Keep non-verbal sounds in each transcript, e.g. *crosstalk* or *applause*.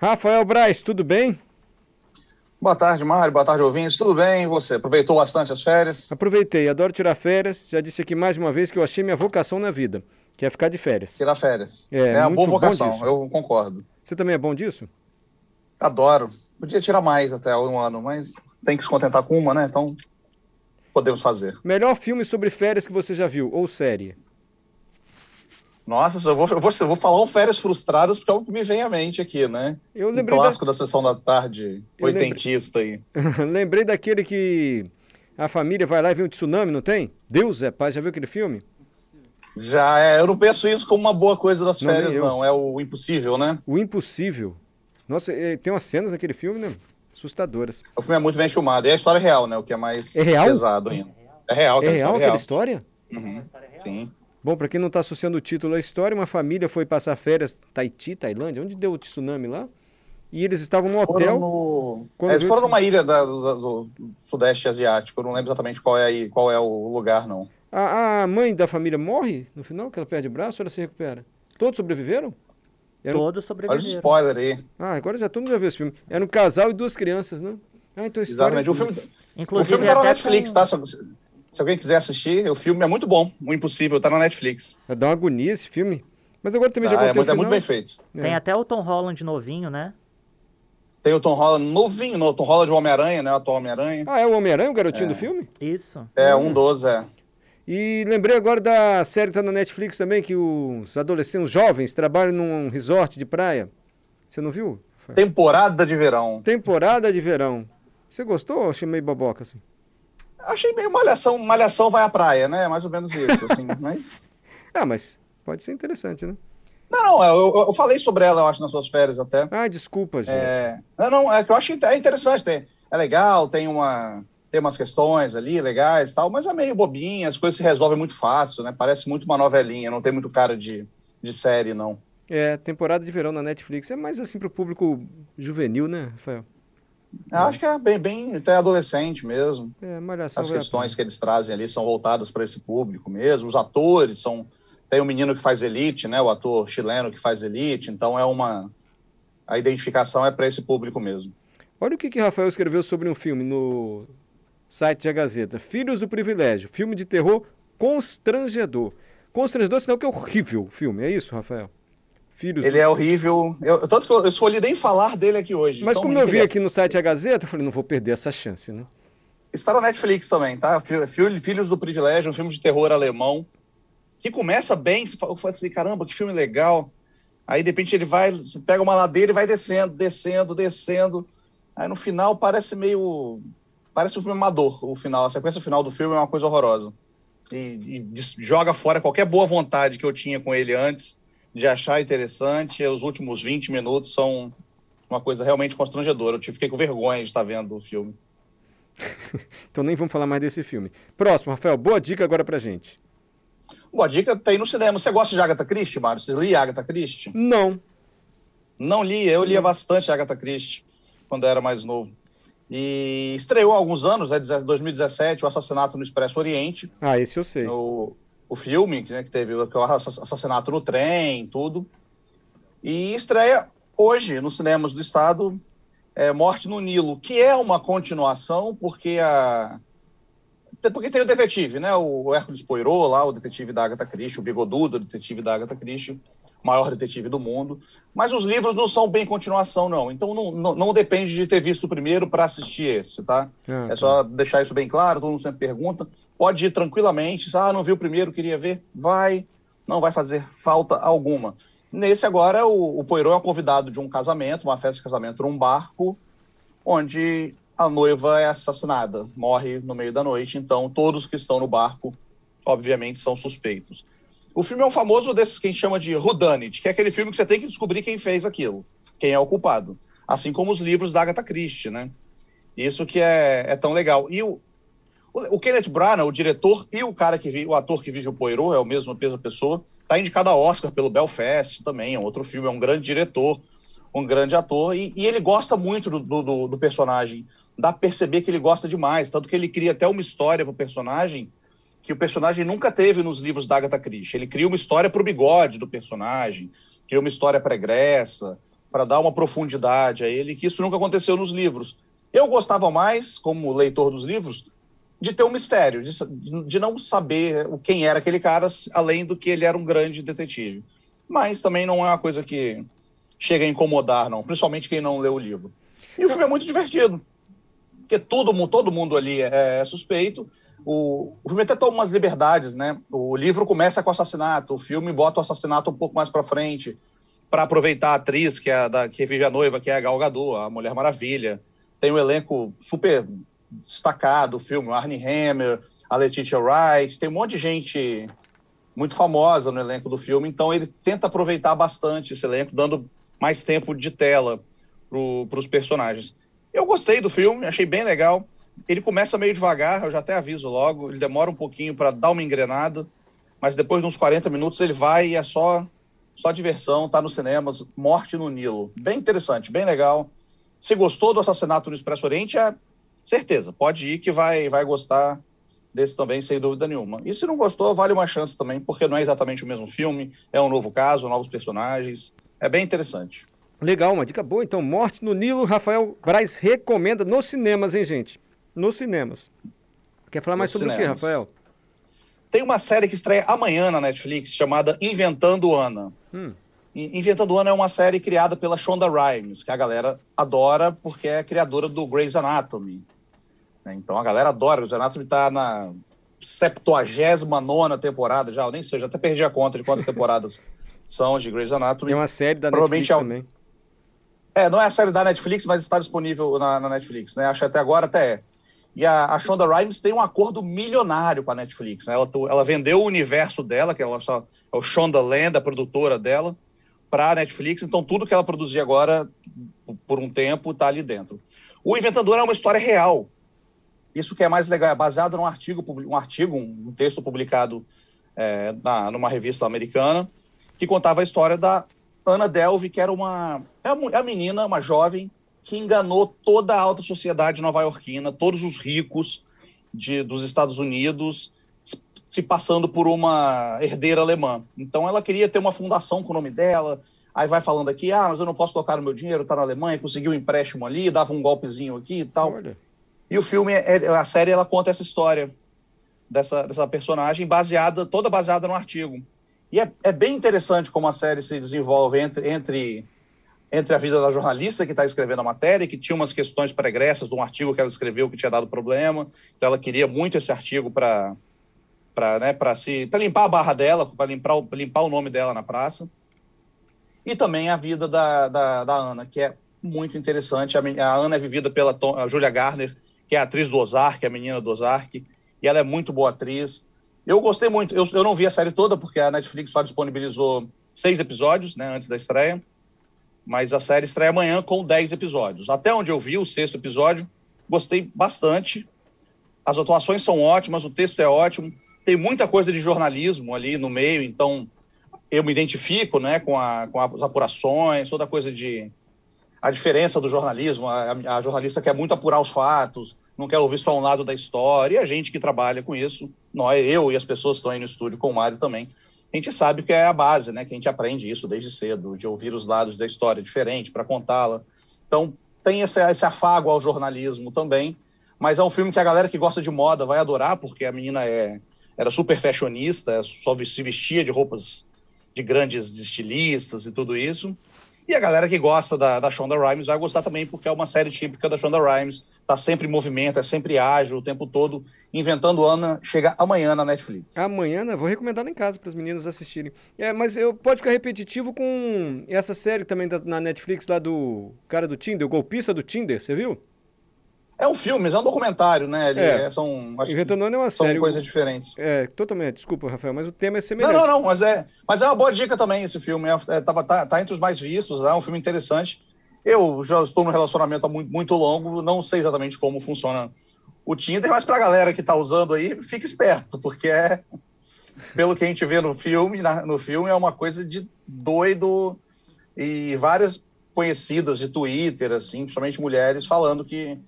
Rafael Braz, tudo bem? Boa tarde, Mário. Boa tarde, ouvintes. Tudo bem? E você? Aproveitou bastante as férias? Aproveitei, adoro tirar férias. Já disse aqui mais uma vez que eu achei minha vocação na vida, que é ficar de férias. Tirar férias. É, é uma boa vocação, eu concordo. Você também é bom disso? Adoro. Podia tirar mais até um ano, mas tem que se contentar com uma, né? Então, podemos fazer. Melhor filme sobre férias que você já viu, ou série? Nossa, eu vou, eu vou, eu vou falar um Férias Frustradas, porque é o que me vem à mente aqui, né? Eu lembrei um clássico da... da sessão da tarde, eu oitentista lembrei... aí. *laughs* lembrei daquele que a família vai lá e vê um tsunami, não tem? Deus é pai, já viu aquele filme? Já, é, eu não penso isso como uma boa coisa das não, férias, não. É o impossível, né? O impossível. Nossa, tem umas cenas naquele filme, né? Assustadoras. O filme é muito bem filmado. E é a história real, né? O que é mais é real? pesado ainda. É real, é real aquela história? Uhum. Sim. Bom, para quem não está associando o título à história, uma família foi passar férias Tahiti, Tailândia, onde deu o tsunami lá. E eles estavam no hotel. No... É, eles foram numa ilha da, do, do, Sudeste Asiático, eu não lembro exatamente qual é, qual é o lugar, não. A, a, mãe da família morre no final, que ela perde o braço, ou ela se recupera? Todos sobreviveram? Era Todos sobreviveram. Olha o spoiler aí. Ah, agora já todo mundo já viu esse filme. Era um casal e duas crianças, né? Ah, então Exatamente. O filme, Inclusive, o filme tá na Netflix, tá? Se alguém quiser assistir, o filme é muito bom. O Impossível, tá na Netflix. É dá uma agonia esse filme. Mas agora também ah, já é, muito, é muito bem feito. É. Tem até o Tom Holland novinho, né? Tem o Tom Holland novinho, no, o Tom Holland o Homem-Aranha, né? O atual Homem-Aranha. Ah, é o Homem-Aranha, o garotinho é. do filme? Isso. É, um dos, é. E lembrei agora da série que tá na Netflix também, que os adolescentes, os jovens, trabalham num resort de praia. Você não viu? Temporada de verão. Temporada de verão. Você gostou ou achei meio boboca assim? Achei meio malhação, malhação vai à praia, né? Mais ou menos isso, assim, *laughs* mas... Ah, mas pode ser interessante, né? Não, não, eu, eu falei sobre ela, eu acho, nas suas férias até. Ah, desculpa, gente. É... Não, não, é que eu acho é interessante, tem, é legal, tem uma tem umas questões ali legais tal, mas é meio bobinha, as coisas se resolvem muito fácil, né? Parece muito uma novelinha, não tem muito cara de, de série, não. É, temporada de verão na Netflix é mais assim para o público juvenil, né, Rafael? Eu acho que é bem, bem até adolescente mesmo. É, As questões que eles trazem ali são voltadas para esse público mesmo. Os atores são. Tem o um menino que faz Elite, né? O ator chileno que faz Elite. Então é uma. A identificação é para esse público mesmo. Olha o que, que Rafael escreveu sobre um filme no site da Gazeta. Filhos do Privilégio. Filme de terror constrangedor. Constrangedor, sinal que é horrível o filme. É isso, Rafael? Filhos ele é horrível. Eu, tanto que eu, eu escolhi nem falar dele aqui hoje. Mas como eu vi aqui no site da Gazeta, eu falei, não vou perder essa chance, né? Está na Netflix também, tá? Filhos do Privilégio, um filme de terror alemão, que começa bem, eu falei assim, caramba, que filme legal. Aí, de repente, ele vai, pega uma ladeira e vai descendo, descendo, descendo. Aí, no final, parece meio... Parece um filme amador, o final. A sequência final do filme é uma coisa horrorosa. E, e joga fora qualquer boa vontade que eu tinha com ele antes de achar interessante. Os últimos 20 minutos são uma coisa realmente constrangedora. Eu fiquei com vergonha de estar vendo o filme. *laughs* então nem vamos falar mais desse filme. Próximo, Rafael, boa dica agora pra gente. Boa dica tem no cinema. Você gosta de Agatha Christie, Mário? Você lia Agatha Christie? Não. Não lia, eu lia bastante Agatha Christie quando eu era mais novo. E estreou há alguns anos, é 2017, o Assassinato no Expresso Oriente. Ah, esse eu sei. O, o filme, né, que teve o assassinato no trem, tudo. E estreia hoje nos cinemas do estado é, Morte no Nilo, que é uma continuação, porque a porque tem o detetive, né? O Hércules Poirot lá, o detetive da Agatha Christie, o bigodudo, o detetive da Agatha Christie, maior detetive do mundo. Mas os livros não são bem continuação, não. Então não, não, não depende de ter visto o primeiro para assistir esse, tá? Ah, é só deixar isso bem claro, todo mundo sempre pergunta pode ir tranquilamente. Ah, não viu o primeiro, queria ver. Vai, não vai fazer falta alguma. Nesse agora, o, o Poirot é convidado de um casamento, uma festa de casamento num barco, onde a noiva é assassinada, morre no meio da noite. Então, todos que estão no barco, obviamente, são suspeitos. O filme é um famoso desses que a gente chama de whodunit, que é aquele filme que você tem que descobrir quem fez aquilo, quem é o culpado. Assim como os livros da Agatha Christie, né? Isso que é, é tão legal. E o, o, Kenneth Branagh, o diretor e o cara que vi, o ator que vive o Poirot, é o mesmo peso pessoa, está indicado a Oscar pelo Belfast também, é um outro filme, é um grande diretor, um grande ator, e, e ele gosta muito do, do, do, personagem. Dá pra perceber que ele gosta demais, tanto que ele cria até uma história pro personagem que o personagem nunca teve nos livros da Agatha Christie. Ele cria uma história pro bigode do personagem, cria uma história pregressa, para dar uma profundidade a ele, que isso nunca aconteceu nos livros. Eu gostava mais, como leitor dos livros, de ter um mistério, de, de não saber quem era aquele cara, além do que ele era um grande detetive. Mas também não é uma coisa que chega a incomodar, não, principalmente quem não leu o livro. E o filme é muito divertido, porque todo, todo mundo ali é, é suspeito. O, o filme até toma umas liberdades, né? O livro começa com o assassinato, o filme bota o assassinato um pouco mais para frente, para aproveitar a atriz que é da que vive a noiva, que é a Gal Gadot, a Mulher Maravilha. Tem um elenco super destacado, o filme, Arnie Hammer, a Letitia Wright, tem um monte de gente muito famosa no elenco do filme, então ele tenta aproveitar bastante esse elenco, dando mais tempo de tela para os personagens. Eu gostei do filme, achei bem legal. Ele começa meio devagar, eu já até aviso logo, ele demora um pouquinho para dar uma engrenada, mas depois de uns 40 minutos ele vai e é só só diversão, tá nos cinemas, Morte no Nilo. Bem interessante, bem legal. Se gostou do Assassinato no Expresso Oriente, é certeza, pode ir que vai, vai gostar desse também, sem dúvida nenhuma. E se não gostou, vale uma chance também, porque não é exatamente o mesmo filme, é um novo caso, novos personagens. É bem interessante. Legal, uma dica boa. Então, Morte no Nilo, Rafael Braz recomenda nos cinemas, hein, gente? Nos cinemas. Quer falar mais sobre cinemas. o que, Rafael? Tem uma série que estreia amanhã na Netflix chamada Inventando Ana. Hum. Inventando Ana é uma série criada pela Shonda Rhimes, que a galera adora porque é criadora do Grey's Anatomy. Né? Então a galera adora. O Grey's Anatomy está na 79 temporada já, eu nem sei, já até perdi a conta de quantas temporadas *laughs* são de Grey's Anatomy. É uma série da Netflix é... também. É, não é a série da Netflix, mas está disponível na, na Netflix, né? Acho que até agora até é. E a, a Shonda Rhimes tem um acordo milionário com a Netflix. Né? Ela, ela vendeu o universo dela, que ela só, é o Shonda Land, a produtora dela, para a Netflix. Então, tudo que ela produzir agora, por um tempo, está ali dentro. O Inventador é uma história real. Isso que é mais legal, é baseado num artigo, um artigo, um texto publicado é, na, numa revista americana, que contava a história da Ana Delve, que era uma, é uma é menina, uma jovem, que enganou toda a alta sociedade nova-iorquina, todos os ricos de, dos Estados Unidos, se passando por uma herdeira alemã. Então ela queria ter uma fundação com o nome dela, aí vai falando aqui, ah, mas eu não posso tocar no meu dinheiro, tá na Alemanha, conseguiu um empréstimo ali, dava um golpezinho aqui e tal. Olha. E o filme, é, a série, ela conta essa história dessa, dessa personagem, baseada, toda baseada no artigo. E é, é bem interessante como a série se desenvolve entre, entre entre a vida da jornalista que está escrevendo a matéria, que tinha umas questões pregressas de um artigo que ela escreveu que tinha dado problema, então ela queria muito esse artigo para para né, se limpar a barra dela, para limpar, o, limpar o nome dela na praça. E também a vida da, da, da Ana, que é muito interessante. A, a Ana é vivida pela Tom, Julia Garner, que é a atriz do Ozark, a menina do Ozark, e ela é muito boa atriz. Eu gostei muito, eu, eu não vi a série toda, porque a Netflix só disponibilizou seis episódios né, antes da estreia mas a série estreia amanhã com 10 episódios. Até onde eu vi o sexto episódio, gostei bastante. As atuações são ótimas, o texto é ótimo. Tem muita coisa de jornalismo ali no meio, então eu me identifico né, com, a, com as apurações, toda a coisa de. a diferença do jornalismo. A, a jornalista quer muito apurar os fatos, não quer ouvir só um lado da história, e a gente que trabalha com isso, nós, eu e as pessoas que estão aí no estúdio com o Mário também, a gente sabe que é a base, né? Que a gente aprende isso desde cedo, de ouvir os lados da história diferente para contá-la. Então, tem esse, esse afago ao jornalismo também, mas é um filme que a galera que gosta de moda vai adorar, porque a menina é, era super fashionista, só se vestia de roupas de grandes estilistas e tudo isso. E a galera que gosta da, da Shonda Rhimes vai gostar também, porque é uma série típica da Shonda Rhimes, tá sempre em movimento, é sempre ágil o tempo todo. Inventando Ana chega amanhã na Netflix. Amanhã, né? Vou recomendar em casa para as meninas assistirem. É, mas eu pode ficar repetitivo com essa série também da, na Netflix lá do cara do Tinder, o golpista do Tinder, você viu? É um filme, é um documentário, né? Ele é. é são, acho Inventando Ana é uma série. São coisas diferentes. É, totalmente. Desculpa, Rafael, mas o tema é semelhante. Não, não, não, mas é, mas é uma boa dica também esse filme. É, é, tá, tá, entre os mais vistos, é um filme interessante. Eu já estou num relacionamento muito, muito longo, não sei exatamente como funciona o Tinder, mas para a galera que está usando aí, fique esperto, porque é, pelo que a gente vê no filme, na, no filme é uma coisa de doido e várias conhecidas de Twitter, assim, principalmente mulheres, falando que,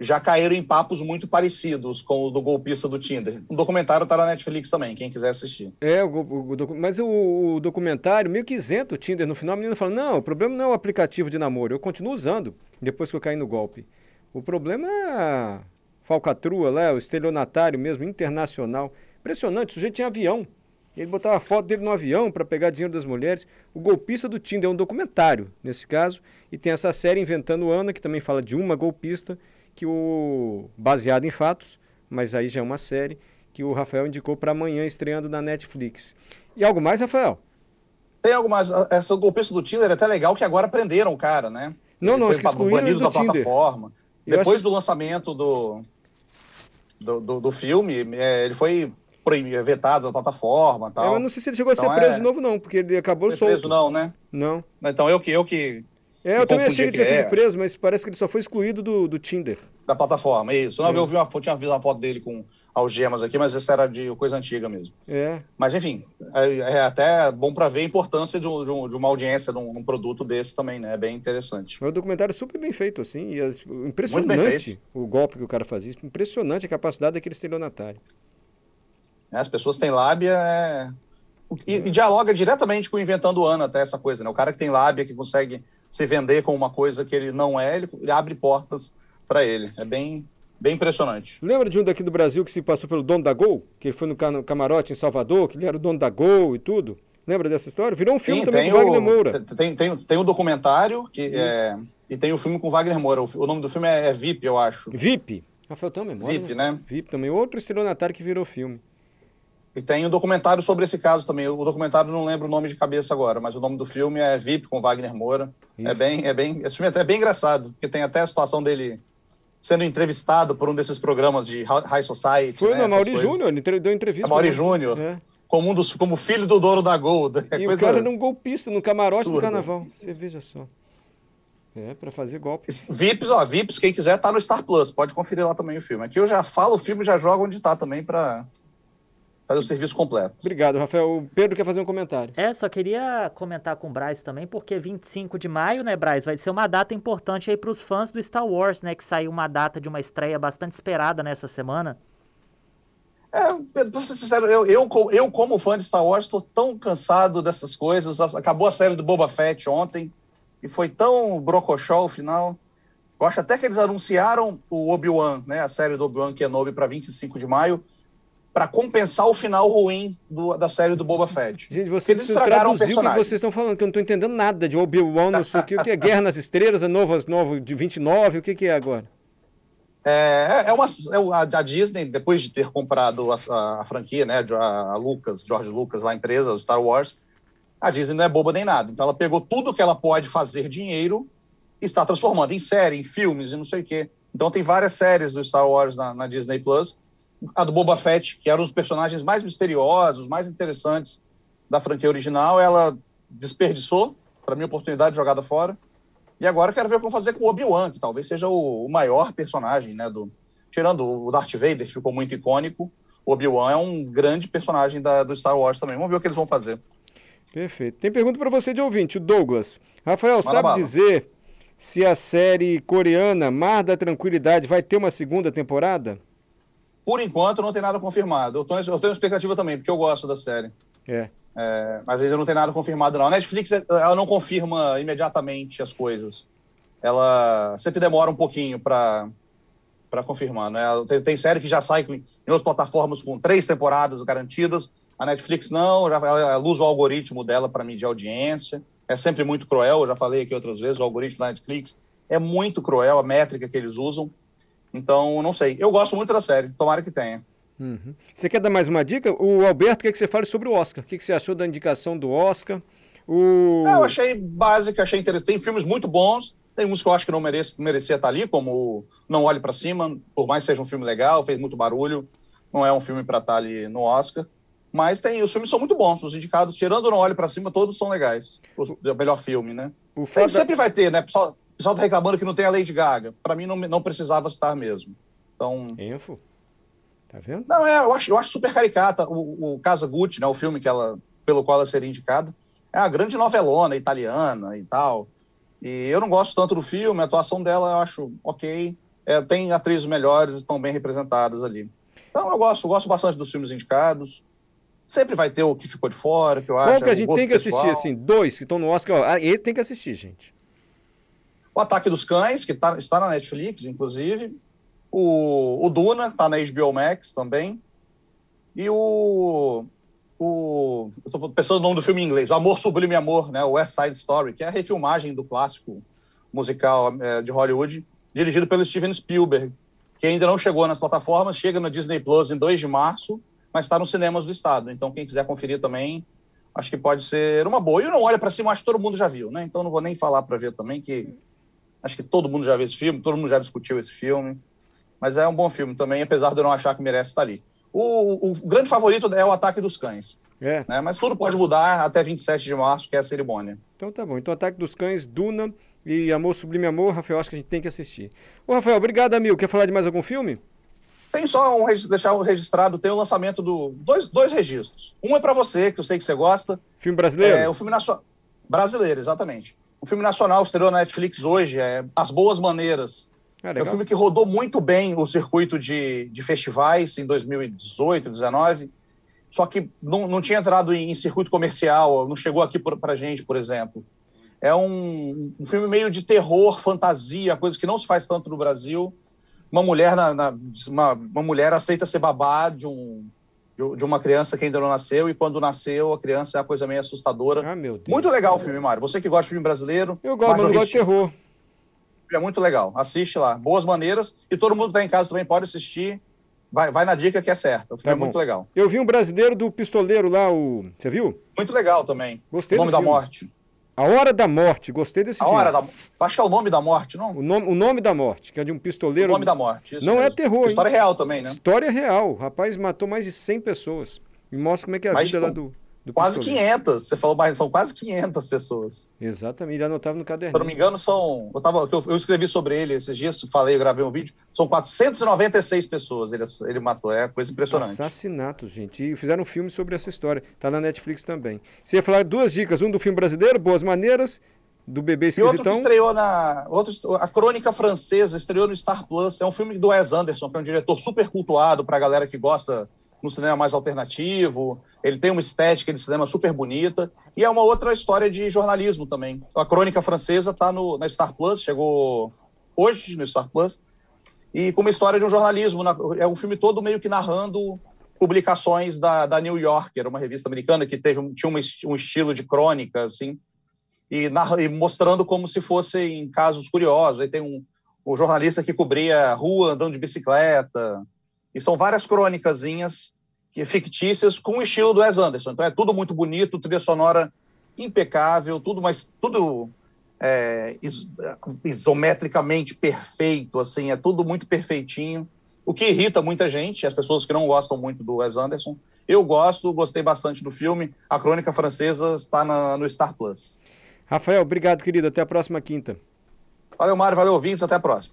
já caíram em papos muito parecidos com o do golpista do Tinder. Um documentário está na Netflix também, quem quiser assistir. É, o, o, o mas o, o, documentário meio que isenta o Tinder. No final a menina fala, não, o problema não é o aplicativo de namoro, eu continuo usando depois que eu caí no golpe. O problema é a falcatrua lá, o estelionatário mesmo, internacional. Impressionante, o sujeito tinha avião. Ele botava a foto dele no avião para pegar dinheiro das mulheres. O golpista do Tinder é um documentário, nesse caso, e tem essa série Inventando Ana, que também fala de uma golpista, que o baseado em fatos, mas aí já é uma série que o Rafael indicou para amanhã estreando na Netflix. E algo mais, Rafael? Tem algo mais. Essa golpista do Tinder é até legal que agora prenderam o cara, né? Não, ele não, foi banido da Tinder. plataforma. Eu Depois acho... do lançamento do, do, do, do filme, é, ele foi vetado da plataforma tal. Eu não sei se ele chegou a ser então preso é... de novo, não, porque ele acabou solto. preso não, né? Não. Então eu que, eu que é, eu também achei que ele tinha sido é. preso, mas parece que ele só foi excluído do, do Tinder. Da plataforma, isso. Não, é. eu vi uma, tinha visto uma foto dele com algemas aqui, mas essa era de coisa antiga mesmo. É. Mas, enfim, é, é até bom para ver a importância de, de, de uma audiência num, num, produto desse também, né? É bem interessante. É um documentário super bem feito, assim, e as, impressionante o golpe que o cara fazia. Impressionante a capacidade daquele estelionatário. É, as pessoas têm lábia, é... e, e, dialoga diretamente com o Inventando Ano, até essa coisa, né? O cara que tem lábia, que consegue se vender com uma coisa que ele não é, ele, ele abre portas para ele. É bem, bem impressionante. Lembra de um daqui do Brasil que se passou pelo dono da Gol? Que ele foi no camarote em Salvador, que ele era o dono da Gol e tudo? Lembra dessa história? Virou um filme Sim, também com o, Wagner Moura. Tem, tem, tem um documentário que é, e tem o um filme com Wagner Moura. O, o nome do filme é, é, VIP, eu acho. VIP? Rafael tem memória. VIP, né? VIP também. Outro estelionatário que virou filme. E tem um documentário sobre esse caso também. O documentário não lembro o nome de cabeça agora, mas o nome do filme é VIP com Wagner Moura. É bem, é bem, esse filme é até bem engraçado, porque tem até a situação dele sendo entrevistado por um desses programas de High Society. Foi né, no Mauri Júnior, ele deu entrevista. A Mauri Júnior. É. Como, um dos, como filho do dono da Gold. *laughs* É e o cara era um golpista no camarote Absurdo. do carnaval. Você veja só. É, para fazer golpes. VIPs, ó, VIPs, quem quiser tá no Star Plus, pode conferir lá também o filme. Aqui eu já falo o filme, já jogo onde tá também para fazer o serviço completo. Obrigado, Rafael. O Pedro quer fazer um comentário. É, só queria comentar com o Braz também, porque 25 de maio, né, Braz, vai ser uma data importante aí para os fãs do Star Wars, né, que saiu uma data de uma estreia bastante esperada nessa semana. É, Pedro, pra ser sincero, eu, eu, eu como fã de Star Wars, estou tão cansado dessas coisas. Acabou a série do Boba Fett ontem e foi tão brocochó o final. Eu acho até que eles anunciaram o Obi-Wan, né, a série do Obi-Wan Kenobi para 25 de maio, para compensar o final ruim do, da série do Boba Fett. Gente, vocês eles estragaram o personagem. que vocês estão falando, que eu não estou entendendo nada de Obi-Wan, não sei o que, o que é Guerra nas Estrelas, é novo, novo de 29, o que, que é agora? É, é uma, é a Disney, depois de ter comprado a, a, a franquia, né, a, Lucas, George Lucas, a empresa, o Star Wars, a Disney não é boba nem nada. Então ela pegou tudo que ela pode fazer dinheiro e está transformando em série, em filmes e não sei o quê. Então tem várias séries do Star Wars na, na Disney Plus a do Boba Fett, que era um dos personagens mais misteriosos, mais interessantes da franquia original, ela desperdiçou, para mim, oportunidade jogada fora. E agora quero ver o que vão fazer com o Obi-Wan, que talvez seja o, o, maior personagem, né? Do, tirando o Darth Vader, que ficou muito icônico, o Obi-Wan é um grande personagem da, do Star Wars também. Vamos ver o que eles vão fazer. Perfeito. Tem pergunta para você de ouvinte, o Douglas. Rafael, Manda sabe bala. dizer se a série coreana Mar da Tranquilidade vai ter uma segunda temporada? Por enquanto, não tem nada confirmado. Eu, tô, eu tenho expectativa também, porque eu gosto da série. É. é mas ainda não tem nada confirmado, não. A Netflix, ela não confirma imediatamente as coisas. Ela sempre demora um pouquinho para para confirmar, né? Tem, tem, série que já sai em outras plataformas com três temporadas garantidas. A Netflix não, já, ela, ela usa o algoritmo dela para medir audiência. É sempre muito cruel, eu já falei aqui outras vezes, o algoritmo da Netflix é muito cruel, a métrica que eles usam. Então, não sei. Eu gosto muito da série, tomara que tenha. Uhum. Você quer dar mais uma dica? O Alberto quer que você fale sobre o Oscar. O que você achou da indicação do Oscar? O... eu achei básica, achei interessante. Tem filmes muito bons, tem uns que eu acho que não merece, merecia estar ali, como Não Olhe para Cima, por mais que seja um filme legal, fez muito barulho, não é um filme para estar ali no Oscar. Mas tem, os filmes são muito bons, os indicados, tirando Não Olhe para Cima, todos são legais. O, melhor filme, né? O tem, Sempre vai ter, né? Pessoal, pessoal está reclamando que não tem a Lady Gaga. Para mim, não, não precisava estar mesmo. Então. Info. Tá vendo? Não, é, eu acho, eu acho super caricata. O, o Casa Gucci, né, o filme que ela, pelo qual ela seria indicada, é uma grande novelona italiana e tal. E eu não gosto tanto do filme, a atuação dela eu acho ok. é, tem atrizes melhores, estão bem representadas ali. Então eu gosto, gosto bastante dos filmes indicados. Sempre vai ter o que ficou de fora, que eu acho. Qual que a gente tem que pessoal. assistir, assim? Dois que estão no Oscar. Ah, ele tem que assistir, gente. O Ataque dos Cães, que tá, está na Netflix, inclusive. O, o Duna, está na HBO Max também. E o. o eu estou pensando no nome do filme em inglês, Amor Sublime Amor, né? O West Side Story, que é a refilmagem do clássico musical é, de Hollywood, dirigido pelo Steven Spielberg, que ainda não chegou nas plataformas, chega no Disney Plus em 2 de março mas está nos cinemas do estado. Então, quem quiser conferir também, acho que pode ser uma boa. E não olha para cima, acho que todo mundo já viu, né? Então, não vou nem falar para ver também, que acho que todo mundo já viu esse filme, todo mundo já discutiu esse filme. Mas é um bom filme também, apesar de eu não achar que merece estar ali. O, o grande favorito é o Ataque dos Cães. É. Né? Mas tudo pode mudar até 27 de março, que é a cerimônia. Então tá bom. Então, Ataque dos Cães, Duna e Amor Sublime Amor, Rafael, acho que a gente tem que assistir. Ô, Rafael, obrigado, amigo. Quer falar de mais algum filme? Tem só um deixar registrado, tem o lançamento do dois, dois registros. Um é para você, que eu sei que você gosta. Filme brasileiro? É o filme nacional brasileiro, exatamente. O filme nacional estreou na Netflix hoje, é As Boas Maneiras. Ah, é um filme que rodou muito bem o circuito de, de festivais em 2018, 2019, só que não, não tinha entrado em, em circuito comercial, não chegou aqui para gente, por exemplo. É um, um filme meio de terror, fantasia, coisa que não se faz tanto no Brasil uma mulher na, na uma, uma, mulher aceita ser babá de um de uma criança que ainda não nasceu e quando nasceu a criança é uma coisa meio assustadora. Ah, meu Deus. Muito legal o filme, Mário. Você que gosta de filme brasileiro. Eu gosto, mas eu gosto de terror. É muito legal. Assiste lá. Boas maneiras. E todo mundo que está em casa também pode assistir. Vai, vai na dica que é certa. O filme tá é muito legal. Eu vi um brasileiro do pistoleiro lá, o. Você viu? Muito legal também. Gostei o Nome da Morte. A Hora da Morte, gostei desse a filme. Hora da Acho que é o nome da morte, não? O nome, o nome da morte, que é de um pistoleiro. O nome da morte. não mesmo. é terror. História hein? real também, né? História real. O rapaz matou mais de 100 pessoas. E mostra como é que é a vida lá do, do Quase pistoleiro. 500. Você falou, mas são quase 500 pessoas. Exatamente. Ele anotava no caderno. Se eu não me engano, são. Eu, tava, eu, eu escrevi sobre ele esses dias, falei, gravei um vídeo. São 496 pessoas ele, ele matou. É coisa impressionante. Assassinatos, gente. E fizeram um filme sobre essa história. Tá na Netflix também. Você ia falar duas dicas: um do filme brasileiro, Boas Maneiras do bebê esquisitão. E outro que estreou na. Outro, a Crônica Francesa estreou no Star Plus. É um filme do Wes Anderson, que é um diretor super cultuado para a galera que gosta no cinema mais alternativo. Ele tem uma estética de cinema super bonita. E é uma outra história de jornalismo também. A Crônica Francesa está na Star Plus, chegou hoje no Star Plus. E com uma história de um jornalismo. É um filme todo meio que narrando publicações da, da New Yorker, uma revista americana que teve, tinha um estilo de crônica, assim e, narra, e mostrando como se fossem casos curiosos. Aí tem um, um jornalista que cobria rua andando de bicicleta. E são várias crônicazinhas fictícias com o estilo do Wes Anderson. Então é tudo muito bonito, trilha sonora impecável, tudo, mas tudo é, isometricamente perfeito, assim, é tudo muito perfeitinho. O que irrita muita gente, as pessoas que não gostam muito do Wes Anderson. Eu gosto, gostei bastante do filme. A Crônica Francesa está na, no Star Plus. Rafael, obrigado, querido. Até a próxima quinta. Valeu, Mário. Valeu, ouvintes. Até a próxima.